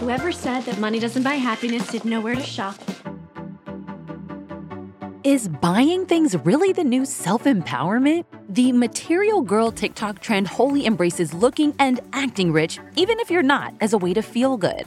Whoever said that money doesn't buy happiness didn't know where to shop. Is buying things really the new self empowerment? The Material Girl TikTok trend wholly embraces looking and acting rich, even if you're not, as a way to feel good.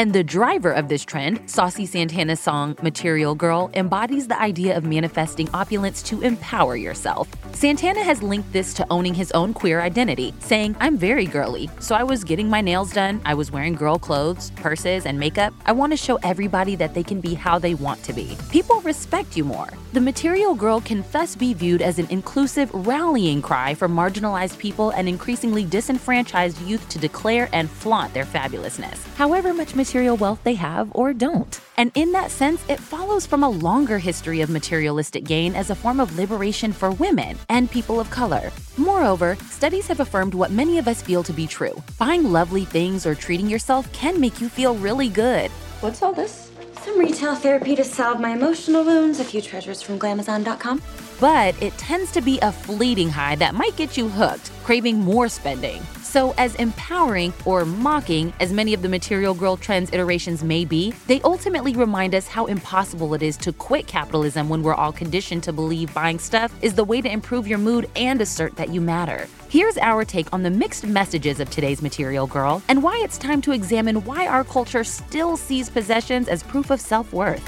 And the driver of this trend, Saucy Santana's song Material Girl, embodies the idea of manifesting opulence to empower yourself. Santana has linked this to owning his own queer identity, saying, I'm very girly, so I was getting my nails done, I was wearing girl clothes, purses, and makeup. I want to show everybody that they can be how they want to be. People respect you more. The Material Girl can thus be viewed as an inclusive rallying cry for marginalized people and increasingly disenfranchised youth to declare and flaunt their fabulousness, however much material wealth they have or don't. And in that sense, it follows from a longer history of materialistic gain as a form of liberation for women and people of color. Moreover, studies have affirmed what many of us feel to be true. Buying lovely things or treating yourself can make you feel really good. What's all this? Some retail therapy to salve my emotional wounds, a few treasures from Glamazon.com. But it tends to be a fleeting high that might get you hooked, craving more spending. So, as empowering or mocking as many of the Material Girl trends iterations may be, they ultimately remind us how impossible it is to quit capitalism when we're all conditioned to believe buying stuff is the way to improve your mood and assert that you matter. Here's our take on the mixed messages of today's Material Girl and why it's time to examine why our culture still sees possessions as proof of self worth.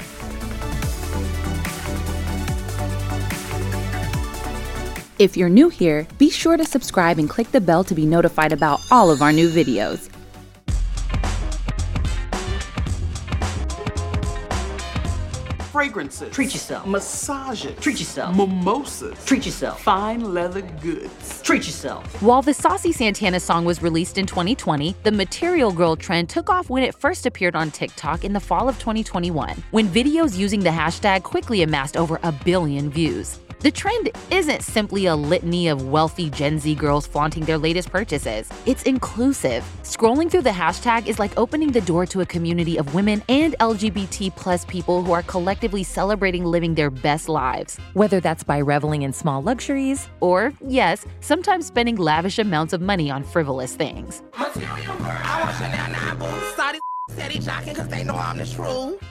If you're new here, be sure to subscribe and click the bell to be notified about all of our new videos. Fragrances. Treat yourself. Massages. Treat yourself. Mimosas. Treat yourself. Fine leather goods. Treat yourself. While the Saucy Santana song was released in 2020, the Material Girl trend took off when it first appeared on TikTok in the fall of 2021, when videos using the hashtag quickly amassed over a billion views. The trend isn't simply a litany of wealthy Gen Z girls flaunting their latest purchases. It's inclusive. Scrolling through the hashtag is like opening the door to a community of women and LGBT plus people who are collectively celebrating living their best lives. Whether that's by reveling in small luxuries, or, yes, sometimes spending lavish amounts of money on frivolous things.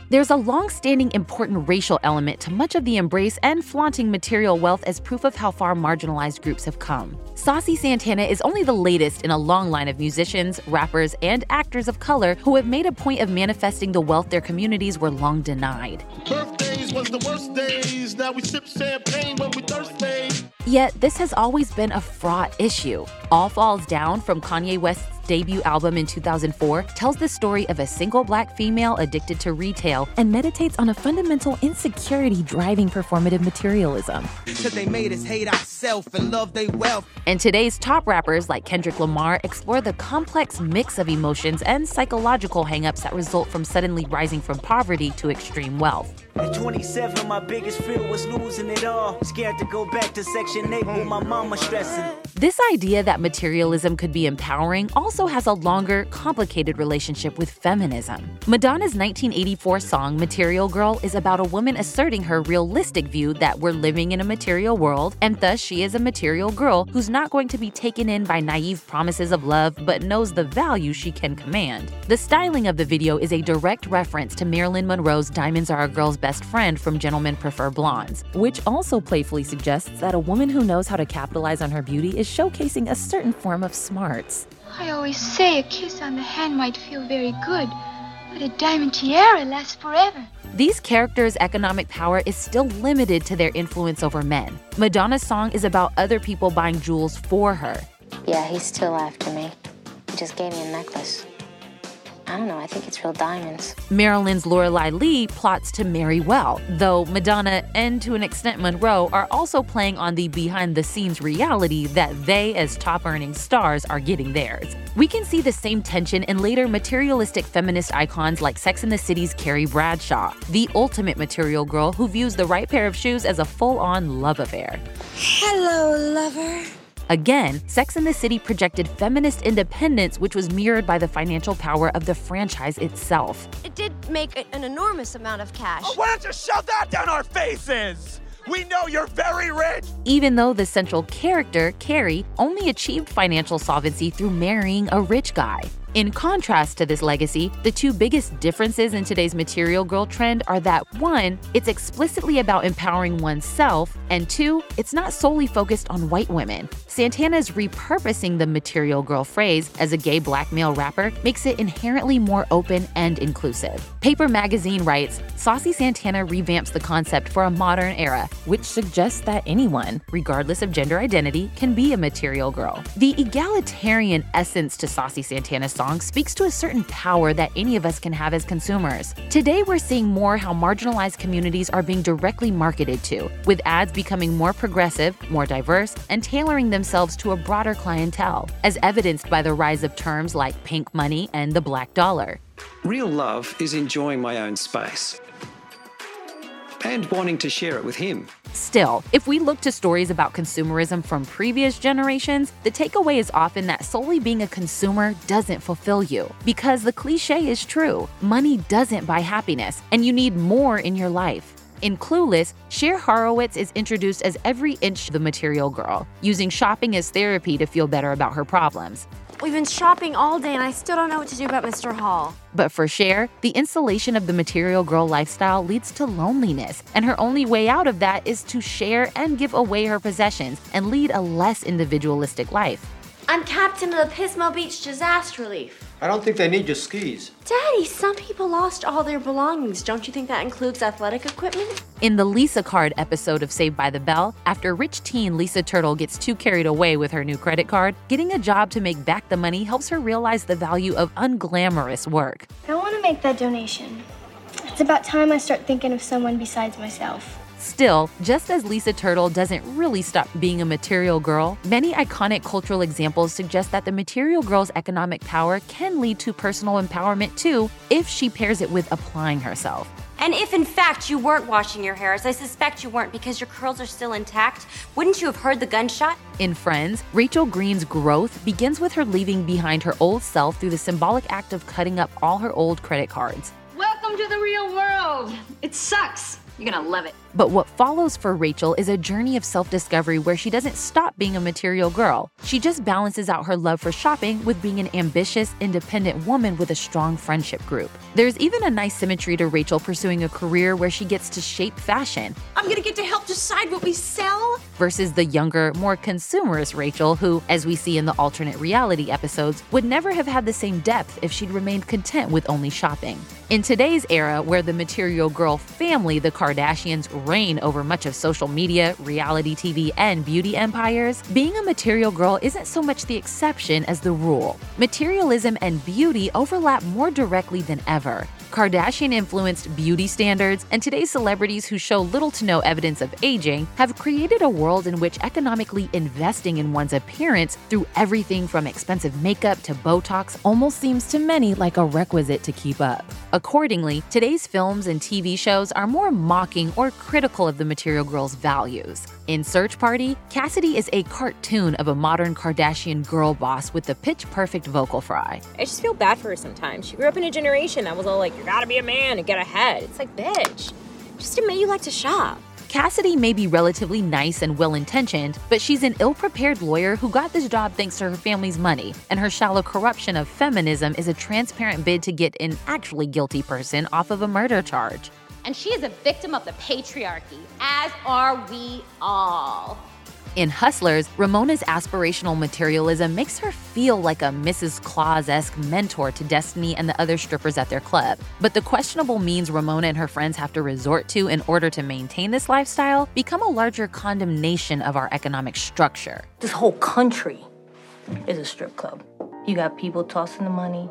There's a long standing important racial element to much of the embrace and flaunting material wealth as proof of how far marginalized groups have come. Saucy Santana is only the latest in a long line of musicians, rappers, and actors of color who have made a point of manifesting the wealth their communities were long denied. Birthdays was the worst days. Now we sip champagne when we thirsty. Yet, this has always been a fraught issue. All Falls Down from Kanye West's debut album in 2004 tells the story of a single black female addicted to retail and meditates on a fundamental insecurity driving performative materialism. Cause they made us hate ourselves and love their wealth. And today's top rappers like Kendrick Lamar explore the complex mix of emotions and psychological hangups that result from suddenly rising from poverty to extreme wealth. At 27, my biggest fear was losing it all. Scared to go back to Section 8 with my mama stressing. This idea that materialism could be empowering also has a longer, complicated relationship with feminism. Madonna's 1984 song Material Girl is about a woman asserting her realistic view that we're living in a material world, and thus she is a material girl who's not going to be taken in by naive promises of love but knows the value she can command. The styling of the video is a direct reference to Marilyn Monroe's Diamonds Are a Girl's Best Friend from Gentlemen Prefer Blondes, which also playfully suggests that a woman who knows how to capitalize on her beauty is showcasing a certain form of smarts. I always say a kiss on the hand might feel very good, but a diamond tiara lasts forever. These characters' economic power is still limited to their influence over men. Madonna's song is about other people buying jewels for her. Yeah, he's still after me. He just gave me a necklace. I don't know, I think it's real diamonds. Marilyn's Lorelei Lee plots to marry well, though Madonna and to an extent Monroe are also playing on the behind the scenes reality that they, as top earning stars, are getting theirs. We can see the same tension in later materialistic feminist icons like Sex and the City's Carrie Bradshaw, the ultimate material girl who views the right pair of shoes as a full on love affair. Hello, lover. Again, Sex and the City projected feminist independence, which was mirrored by the financial power of the franchise itself. It did make a, an enormous amount of cash. Oh, why don't you shove that down our faces? We know you're very rich! Even though the central character, Carrie, only achieved financial solvency through marrying a rich guy. In contrast to this legacy, the two biggest differences in today's material girl trend are that one, it's explicitly about empowering oneself, and two, it's not solely focused on white women. Santana's repurposing the material girl phrase as a gay black male rapper makes it inherently more open and inclusive. Paper Magazine writes Saucy Santana revamps the concept for a modern era, which suggests that anyone, regardless of gender identity, can be a material girl. The egalitarian essence to Saucy Santana's song speaks to a certain power that any of us can have as consumers. Today, we're seeing more how marginalized communities are being directly marketed to, with ads becoming more progressive, more diverse, and tailoring themselves to a broader clientele, as evidenced by the rise of terms like pink money and the black dollar. Real love is enjoying my own space and wanting to share it with him. Still, if we look to stories about consumerism from previous generations, the takeaway is often that solely being a consumer doesn't fulfill you. Because the cliche is true money doesn't buy happiness, and you need more in your life. In Clueless, Cher Horowitz is introduced as every inch the material girl, using shopping as therapy to feel better about her problems. We've been shopping all day and I still don't know what to do about Mr. Hall. But for Cher, the installation of the material girl lifestyle leads to loneliness, and her only way out of that is to share and give away her possessions and lead a less individualistic life. I'm captain of the Pismo Beach Disaster Relief. I don't think they need your skis. Daddy, some people lost all their belongings. Don't you think that includes athletic equipment? In the Lisa Card episode of Saved by the Bell, after rich teen Lisa Turtle gets too carried away with her new credit card, getting a job to make back the money helps her realize the value of unglamorous work. I want to make that donation. It's about time I start thinking of someone besides myself. Still, just as Lisa Turtle doesn't really stop being a material girl, many iconic cultural examples suggest that the material girl's economic power can lead to personal empowerment too if she pairs it with applying herself. And if in fact you weren't washing your hair, as I suspect you weren't because your curls are still intact, wouldn't you have heard the gunshot? In Friends, Rachel Green's growth begins with her leaving behind her old self through the symbolic act of cutting up all her old credit cards. Welcome to the real world. It sucks. You're gonna love it. But what follows for Rachel is a journey of self discovery where she doesn't stop being a material girl. She just balances out her love for shopping with being an ambitious, independent woman with a strong friendship group. There's even a nice symmetry to Rachel pursuing a career where she gets to shape fashion. I'm gonna get to help decide what we sell. Versus the younger, more consumerist Rachel, who, as we see in the alternate reality episodes, would never have had the same depth if she'd remained content with only shopping. In today's era, where the material girl family, the Kardashians, reign over much of social media, reality TV, and beauty empires, being a material girl isn't so much the exception as the rule. Materialism and beauty overlap more directly than ever. Kardashian influenced beauty standards and today's celebrities who show little to no evidence of aging have created a world in which economically investing in one's appearance through everything from expensive makeup to Botox almost seems to many like a requisite to keep up. Accordingly, today's films and TV shows are more mocking or critical of the material girl's values. In Search Party, Cassidy is a cartoon of a modern Kardashian girl boss with the pitch perfect vocal fry. I just feel bad for her sometimes. She grew up in a generation that was all like, you gotta be a man and get ahead. It's like, bitch, just admit you like to shop. Cassidy may be relatively nice and well intentioned, but she's an ill prepared lawyer who got this job thanks to her family's money, and her shallow corruption of feminism is a transparent bid to get an actually guilty person off of a murder charge. And she is a victim of the patriarchy, as are we all. In Hustlers, Ramona's aspirational materialism makes her feel like a Mrs. Claus esque mentor to Destiny and the other strippers at their club. But the questionable means Ramona and her friends have to resort to in order to maintain this lifestyle become a larger condemnation of our economic structure. This whole country is a strip club. You got people tossing the money,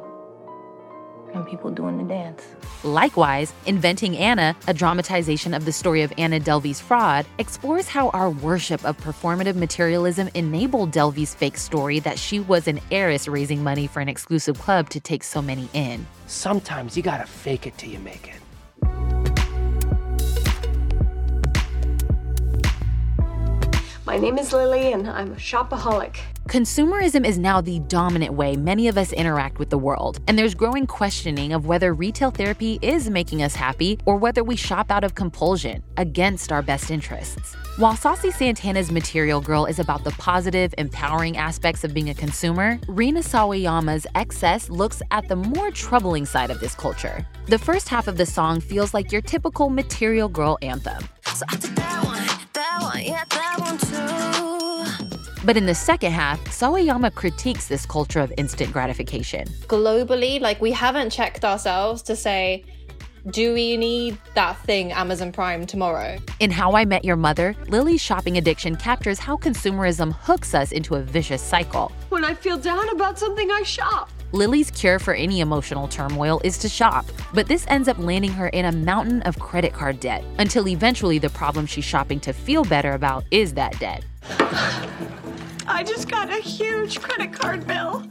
and people doing the dance. Likewise, Inventing Anna, a dramatization of the story of Anna Delvey's fraud, explores how our worship of performative materialism enabled Delvey's fake story that she was an heiress raising money for an exclusive club to take so many in. Sometimes you gotta fake it till you make it. My name is Lily, and I'm a shopaholic. Consumerism is now the dominant way many of us interact with the world, and there's growing questioning of whether retail therapy is making us happy or whether we shop out of compulsion against our best interests. While Saucy Santana's Material Girl is about the positive, empowering aspects of being a consumer, Rina Sawayama's XS looks at the more troubling side of this culture. The first half of the song feels like your typical Material Girl anthem. So But in the second half, Sawayama critiques this culture of instant gratification. Globally, like we haven't checked ourselves to say, do we need that thing Amazon Prime tomorrow? In How I Met Your Mother, Lily's shopping addiction captures how consumerism hooks us into a vicious cycle. When I feel down about something, I shop. Lily's cure for any emotional turmoil is to shop, but this ends up landing her in a mountain of credit card debt until eventually the problem she's shopping to feel better about is that debt. I just got a huge credit card bill.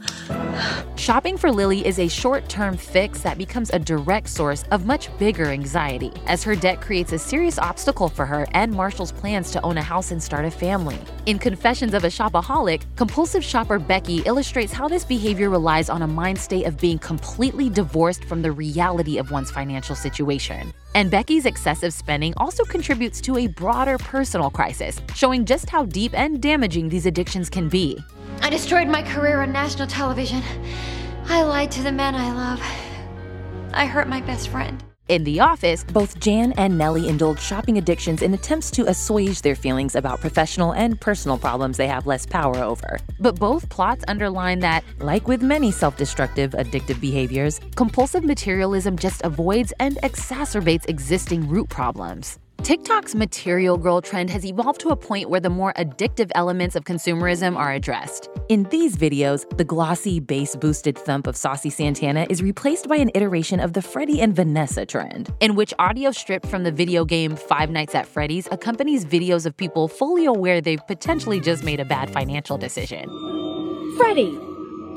Shopping for Lily is a short term fix that becomes a direct source of much bigger anxiety, as her debt creates a serious obstacle for her and Marshall's plans to own a house and start a family. In Confessions of a Shopaholic, compulsive shopper Becky illustrates how this behavior relies on a mind state of being completely divorced from the reality of one's financial situation. And Becky's excessive spending also contributes to a broader personal crisis, showing just how deep and damaging these addictions can be. I destroyed my career on national television. I lied to the man I love. I hurt my best friend. In the office, both Jan and Nellie indulge shopping addictions in attempts to assuage their feelings about professional and personal problems they have less power over. But both plots underline that, like with many self destructive addictive behaviors, compulsive materialism just avoids and exacerbates existing root problems. TikTok's material girl trend has evolved to a point where the more addictive elements of consumerism are addressed. In these videos, the glossy, bass boosted thump of Saucy Santana is replaced by an iteration of the Freddy and Vanessa trend, in which audio stripped from the video game Five Nights at Freddy's accompanies videos of people fully aware they've potentially just made a bad financial decision. Freddy,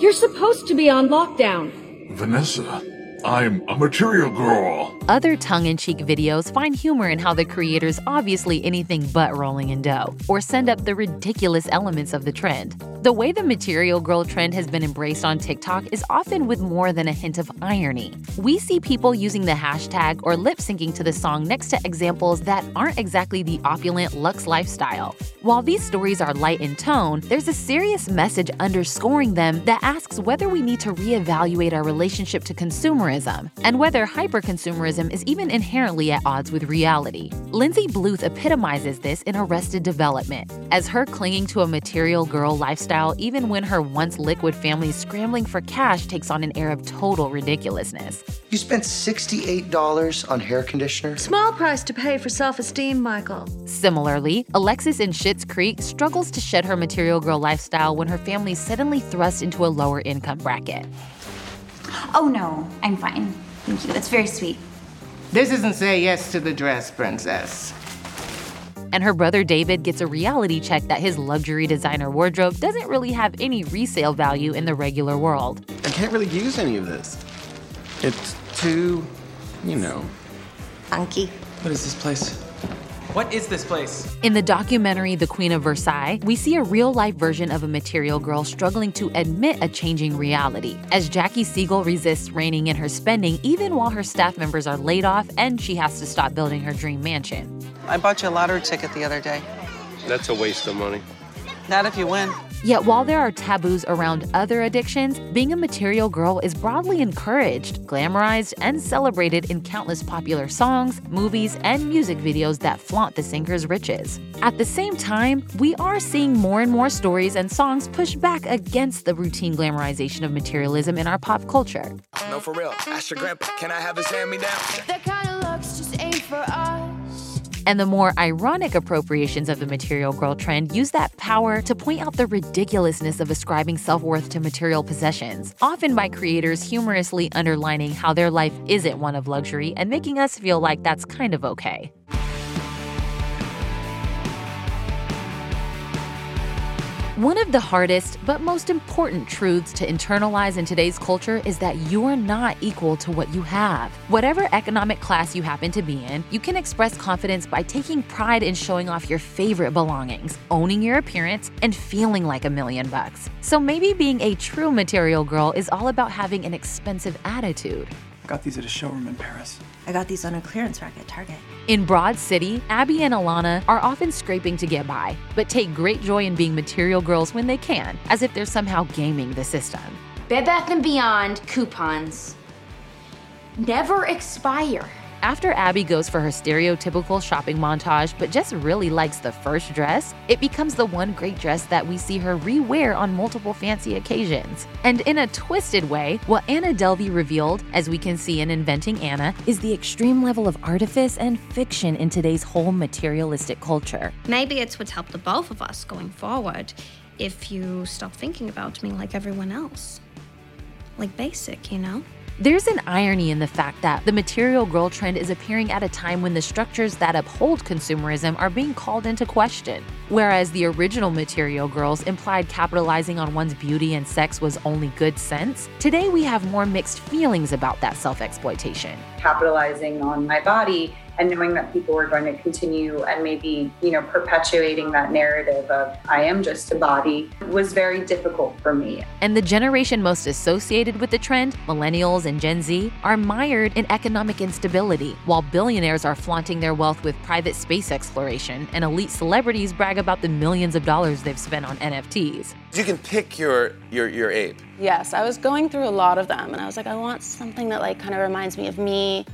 you're supposed to be on lockdown. Vanessa, I'm a material girl. Other tongue in cheek videos find humor in how the creators obviously anything but rolling in dough, or send up the ridiculous elements of the trend. The way the material girl trend has been embraced on TikTok is often with more than a hint of irony. We see people using the hashtag or lip syncing to the song next to examples that aren't exactly the opulent luxe lifestyle. While these stories are light in tone, there's a serious message underscoring them that asks whether we need to reevaluate our relationship to consumerism and whether hyperconsumerism is even inherently at odds with reality. Lindsay Bluth epitomizes this in Arrested Development, as her clinging to a material girl lifestyle even when her once liquid family scrambling for cash takes on an air of total ridiculousness. You spent $68 on hair conditioner? Small price to pay for self esteem, Michael. Similarly, Alexis in Schitt's Creek struggles to shed her material girl lifestyle when her family suddenly thrust into a lower income bracket. Oh no, I'm fine. Thank you. That's very sweet. This isn't say yes to the dress, princess. And her brother David gets a reality check that his luxury designer wardrobe doesn't really have any resale value in the regular world. I can't really use any of this. It's too, you know. Funky. What is this place? What is this place? In the documentary The Queen of Versailles, we see a real life version of a material girl struggling to admit a changing reality, as Jackie Siegel resists reining in her spending even while her staff members are laid off and she has to stop building her dream mansion. I bought you a lottery ticket the other day. That's a waste of money. Not if you win. Yet while there are taboos around other addictions, being a material girl is broadly encouraged, glamorized, and celebrated in countless popular songs, movies, and music videos that flaunt the singer's riches. At the same time, we are seeing more and more stories and songs push back against the routine glamorization of materialism in our pop culture. No, for real. Ask your grandpa, can I have his hand me down? That kind of looks just ain't for us. And the more ironic appropriations of the material girl trend use that power to point out the ridiculousness of ascribing self worth to material possessions, often by creators humorously underlining how their life isn't one of luxury and making us feel like that's kind of okay. One of the hardest but most important truths to internalize in today's culture is that you're not equal to what you have. Whatever economic class you happen to be in, you can express confidence by taking pride in showing off your favorite belongings, owning your appearance, and feeling like a million bucks. So maybe being a true material girl is all about having an expensive attitude. I got these at a showroom in Paris. I got these on a clearance rack at Target. In Broad City, Abbi and Ilana are often scraping to get by, but take great joy in being material girls when they can, as if they're somehow gaming the system. Bed Bath & Beyond coupons never expire. After Abbi goes for her stereotypical shopping montage but just really likes the first dress, it becomes the one great dress that we see her rewear on multiple fancy occasions. And in a twisted way, what Anna Delvey revealed, as we can see in Inventing Anna, is the extreme level of artifice and fiction in today's whole materialistic culture. Maybe it's what's helped the both of us going forward if you stop thinking about me like everyone else. Like basic, you know? There's an irony in the fact that the material girl trend is appearing at a time when the structures that uphold consumerism are being called into question. Whereas the original material girls implied capitalizing on one's beauty and sex was only good sense, today we have more mixed feelings about that self exploitation. Capitalizing on my body and knowing that people were going to continue and maybe you know perpetuating that narrative of i am just a body was very difficult for me. And the generation most associated with the trend millennials and gen z are mired in economic instability while billionaires are flaunting their wealth with private space exploration and elite celebrities brag about the millions of dollars they've spent on nfts you can pick your your your ape. Yes i was going through a lot of them and i was like i want something that like kind of reminds me of me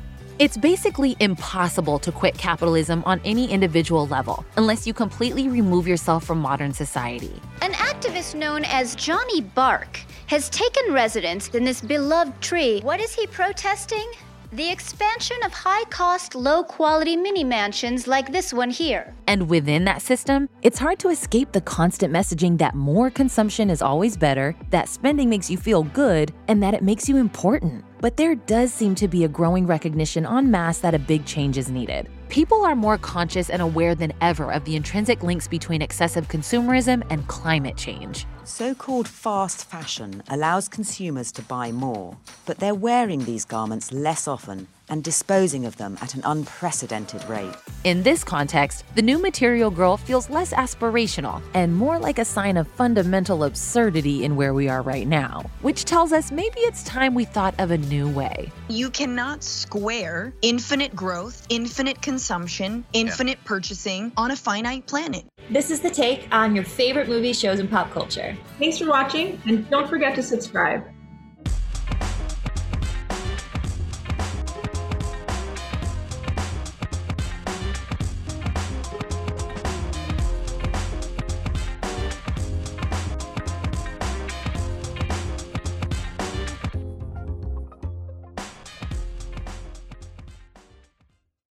it's basically impossible to quit capitalism on any individual level unless you completely remove yourself from modern society. An activist known as Johnny Bark has taken residence in this beloved tree. What is he protesting? The expansion of high cost, low quality mini mansions like this one here. And within that system, it's hard to escape the constant messaging that more consumption is always better, that spending makes you feel good, and that it makes you important. But there does seem to be a growing recognition en masse that a big change is needed. People are more conscious and aware than ever of the intrinsic links between excessive consumerism and climate change. So called fast fashion allows consumers to buy more, but they're wearing these garments less often and disposing of them at an unprecedented rate. In this context, the new Material Girl feels less aspirational and more like a sign of fundamental absurdity in where we are right now, which tells us maybe it's time we thought of a new way. You cannot square infinite growth, infinite consumption, infinite yeah. purchasing on a finite planet. This is the take on your favorite movies, shows, and pop culture. Thanks for watching, and don't forget to subscribe.